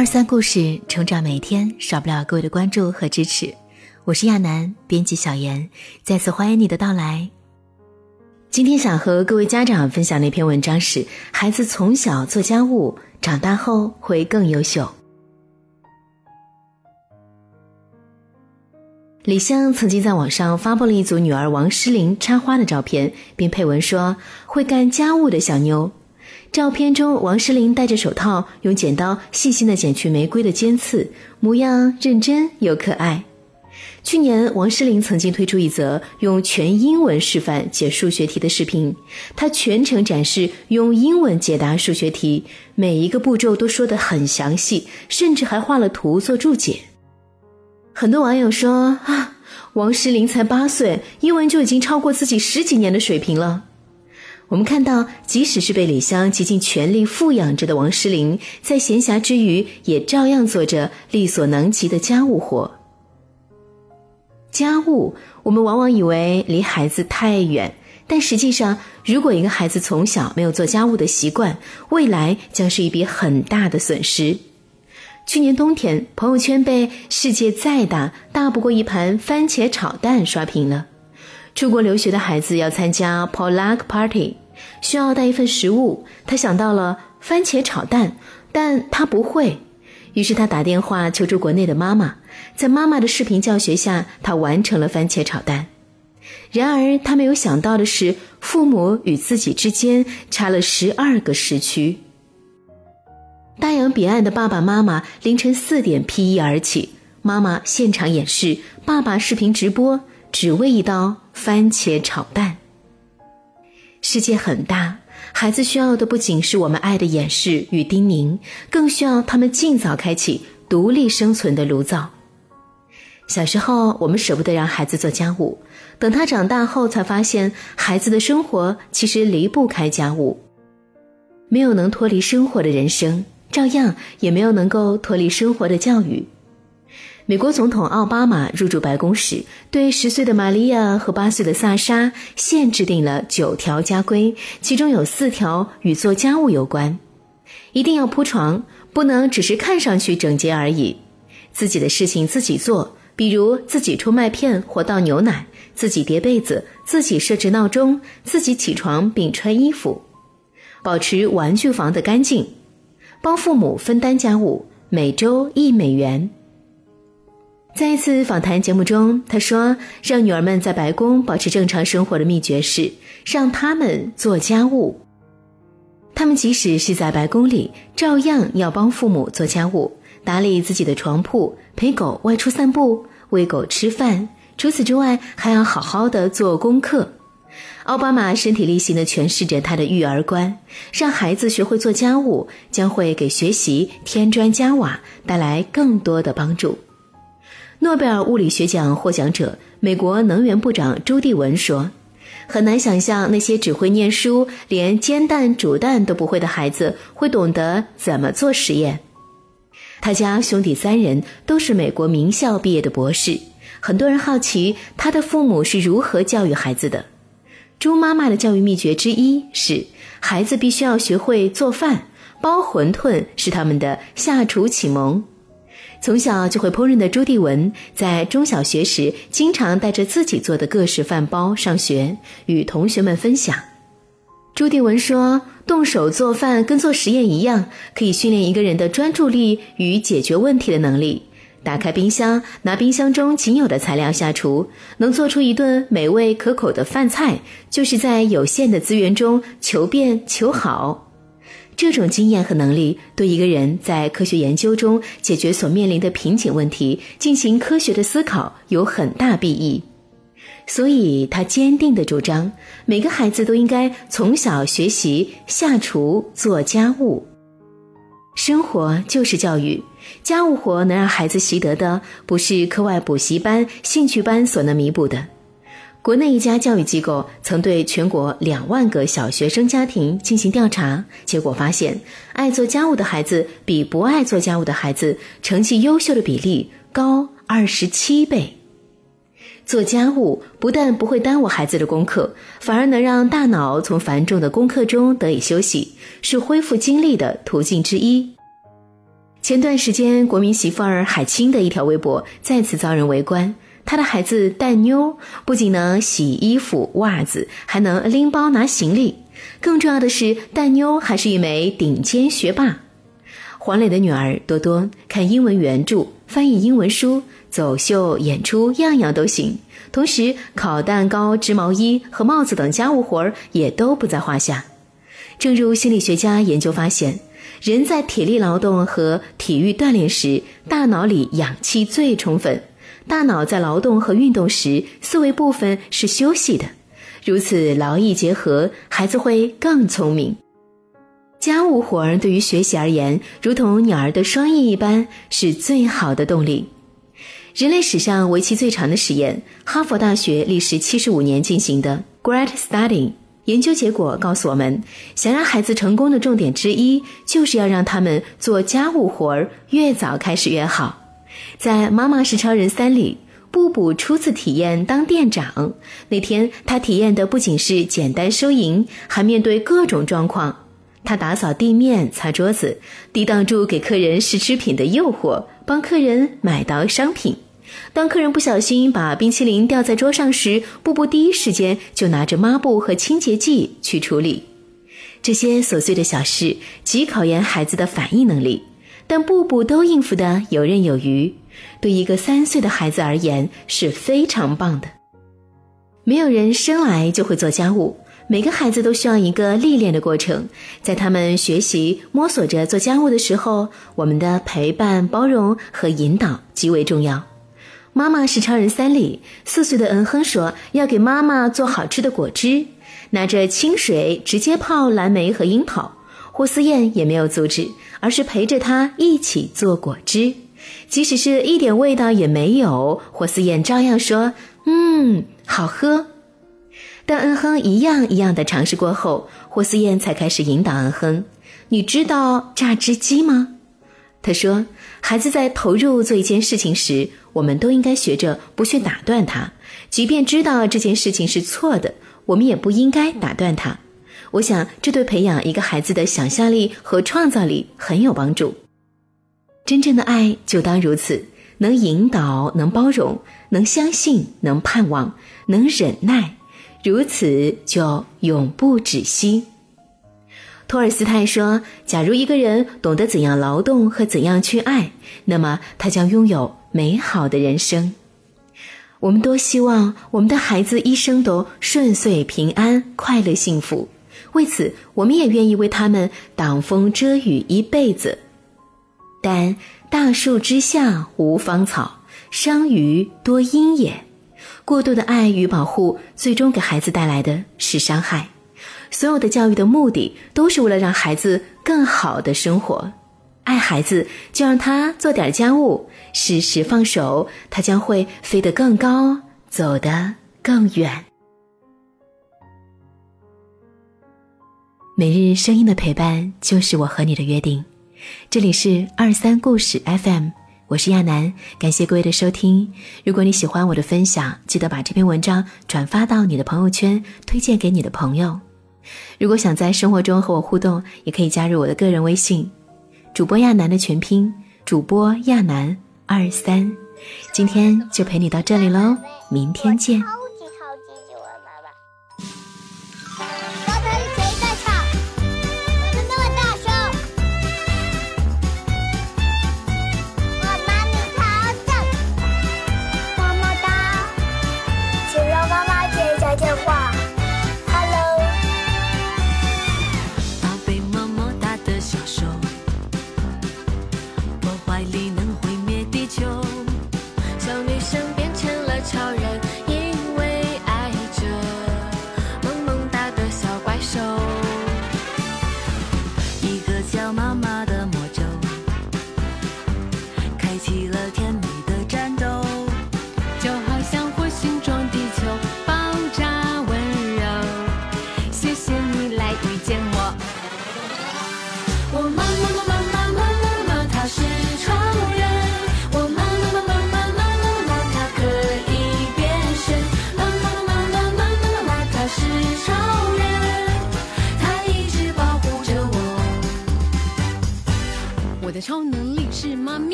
二三故事成长每天少不了各位的关注和支持，我是亚楠，编辑小严，再次欢迎你的到来。今天想和各位家长分享的一篇文章是：孩子从小做家务，长大后会更优秀。李湘曾经在网上发布了一组女儿王诗龄插花的照片，并配文说：“会干家务的小妞。”照片中，王诗龄戴着手套，用剪刀细心的剪去玫瑰的尖刺，模样认真又可爱。去年，王诗龄曾经推出一则用全英文示范解数学题的视频，她全程展示用英文解答数学题，每一个步骤都说得很详细，甚至还画了图做注解。很多网友说啊，王诗龄才八岁，英文就已经超过自己十几年的水平了。我们看到，即使是被李湘极尽全力富养着的王诗龄，在闲暇之余也照样做着力所能及的家务活。家务，我们往往以为离孩子太远，但实际上，如果一个孩子从小没有做家务的习惯，未来将是一笔很大的损失。去年冬天，朋友圈被“世界再大，大不过一盘番茄炒蛋”刷屏了。出国留学的孩子要参加 Polak Party，需要带一份食物。他想到了番茄炒蛋，但他不会，于是他打电话求助国内的妈妈。在妈妈的视频教学下，他完成了番茄炒蛋。然而他没有想到的是，父母与自己之间差了十二个时区。大洋彼岸的爸爸妈妈凌晨四点披衣而起，妈妈现场演示，爸爸视频直播。只为一道番茄炒蛋。世界很大，孩子需要的不仅是我们爱的掩饰与叮咛，更需要他们尽早开启独立生存的炉灶。小时候，我们舍不得让孩子做家务，等他长大后，才发现孩子的生活其实离不开家务。没有能脱离生活的人生，照样也没有能够脱离生活的教育。美国总统奥巴马入驻白宫时，对十岁的玛利亚和八岁的萨莎限制定了九条家规，其中有四条与做家务有关：一定要铺床，不能只是看上去整洁而已；自己的事情自己做，比如自己冲麦片或倒牛奶，自己叠被子，自己设置闹钟，自己起床并穿衣服；保持玩具房的干净；帮父母分担家务，每周一美元。在一次访谈节目中，他说：“让女儿们在白宫保持正常生活的秘诀是让他们做家务。他们即使是在白宫里，照样要帮父母做家务，打理自己的床铺，陪狗外出散步，喂狗吃饭。除此之外，还要好好的做功课。”奥巴马身体力行地诠释着他的育儿观：让孩子学会做家务，将会给学习添砖加瓦，带来更多的帮助。诺贝尔物理学奖获奖者、美国能源部长朱棣文说：“很难想象那些只会念书、连煎蛋煮蛋都不会的孩子会懂得怎么做实验。”他家兄弟三人都是美国名校毕业的博士。很多人好奇他的父母是如何教育孩子的。朱妈妈的教育秘诀之一是，孩子必须要学会做饭，包馄饨是他们的下厨启蒙。从小就会烹饪的朱棣文，在中小学时经常带着自己做的各式饭包上学，与同学们分享。朱棣文说：“动手做饭跟做实验一样，可以训练一个人的专注力与解决问题的能力。打开冰箱，拿冰箱中仅有的材料下厨，能做出一顿美味可口的饭菜，就是在有限的资源中求变求好。”这种经验和能力对一个人在科学研究中解决所面临的瓶颈问题、进行科学的思考有很大裨益。所以，他坚定地主张，每个孩子都应该从小学习下厨、做家务。生活就是教育，家务活能让孩子习得的，不是课外补习班、兴趣班所能弥补的。国内一家教育机构曾对全国两万个小学生家庭进行调查，结果发现，爱做家务的孩子比不爱做家务的孩子成绩优秀的比例高二十七倍。做家务不但不会耽误孩子的功课，反而能让大脑从繁重的功课中得以休息，是恢复精力的途径之一。前段时间，国民媳妇儿海清的一条微博再次遭人围观。她的孩子蛋妞不仅能洗衣服、袜子，还能拎包拿行李。更重要的是，蛋妞还是一枚顶尖学霸。黄磊的女儿多多看英文原著、翻译英文书、走秀、演出，样样都行。同时，烤蛋糕、织毛衣和帽子等家务活儿也都不在话下。正如心理学家研究发现。人在体力劳动和体育锻炼时，大脑里氧气最充分。大脑在劳动和运动时，思维部分是休息的。如此劳逸结合，孩子会更聪明。家务活儿对于学习而言，如同鸟儿的双翼一般，是最好的动力。人类史上为期最长的实验，哈佛大学历时七十五年进行的 Great Study。研究结果告诉我们，想让孩子成功的重点之一，就是要让他们做家务活儿，越早开始越好。在《妈妈是超人三》里，布布初次体验当店长那天，他体验的不仅是简单收银，还面对各种状况。他打扫地面、擦桌子，抵挡住给客人试吃品的诱惑，帮客人买到商品。当客人不小心把冰淇淋掉在桌上时，布布第一时间就拿着抹布和清洁剂去处理。这些琐碎的小事极考验孩子的反应能力，但步步都应付得游刃有余。对一个三岁的孩子而言是非常棒的。没有人生来就会做家务，每个孩子都需要一个历练的过程。在他们学习摸索着做家务的时候，我们的陪伴、包容和引导极为重要。妈妈是超人三里，四岁的恩亨说要给妈妈做好吃的果汁，拿着清水直接泡蓝莓和樱桃。霍思燕也没有阻止，而是陪着他一起做果汁，即使是一点味道也没有，霍思燕照样说：“嗯，好喝。”当恩亨一样一样的尝试过后，霍思燕才开始引导恩亨：“你知道榨汁机吗？”他说：“孩子在投入做一件事情时，我们都应该学着不去打断他，即便知道这件事情是错的，我们也不应该打断他。我想，这对培养一个孩子的想象力和创造力很有帮助。真正的爱就当如此：能引导，能包容，能相信，能盼望，能忍耐，如此就永不止息。”托尔斯泰说：“假如一个人懂得怎样劳动和怎样去爱，那么他将拥有美好的人生。”我们多希望我们的孩子一生都顺遂、平安、快乐、幸福。为此，我们也愿意为他们挡风遮雨一辈子。但大树之下无芳草，伤于多阴也。过度的爱与保护，最终给孩子带来的是伤害。所有的教育的目的都是为了让孩子更好的生活。爱孩子，就让他做点家务，适时放手，他将会飞得更高，走得更远。每日声音的陪伴，就是我和你的约定。这里是二三故事 FM，我是亚楠，感谢各位的收听。如果你喜欢我的分享，记得把这篇文章转发到你的朋友圈，推荐给你的朋友。如果想在生活中和我互动，也可以加入我的个人微信，主播亚楠的全拼，主播亚楠二三。今天就陪你到这里喽，明天见。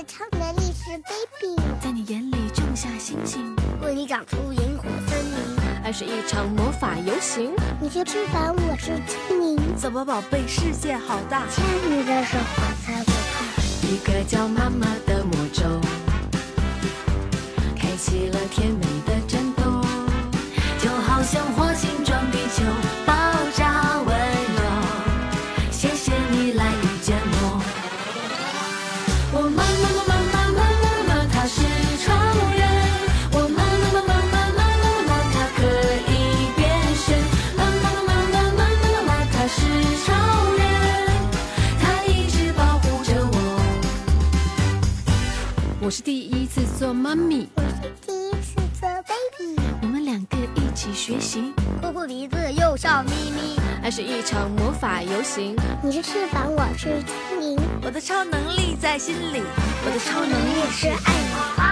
的超能力是 baby，在你眼里种下星星，为你长出萤火森林。爱是一场魔法游行，你是翅膀，我是精灵。怎么宝贝，世界好大，牵你的手，我才不怕。一个叫妈妈的妈咪，我是第一次做 baby，我们两个一起学习。哭哭鼻子又笑眯眯。爱是一场魔法游行，你是翅膀，我是精灵。我的超能力在心里，我的超能力是爱你。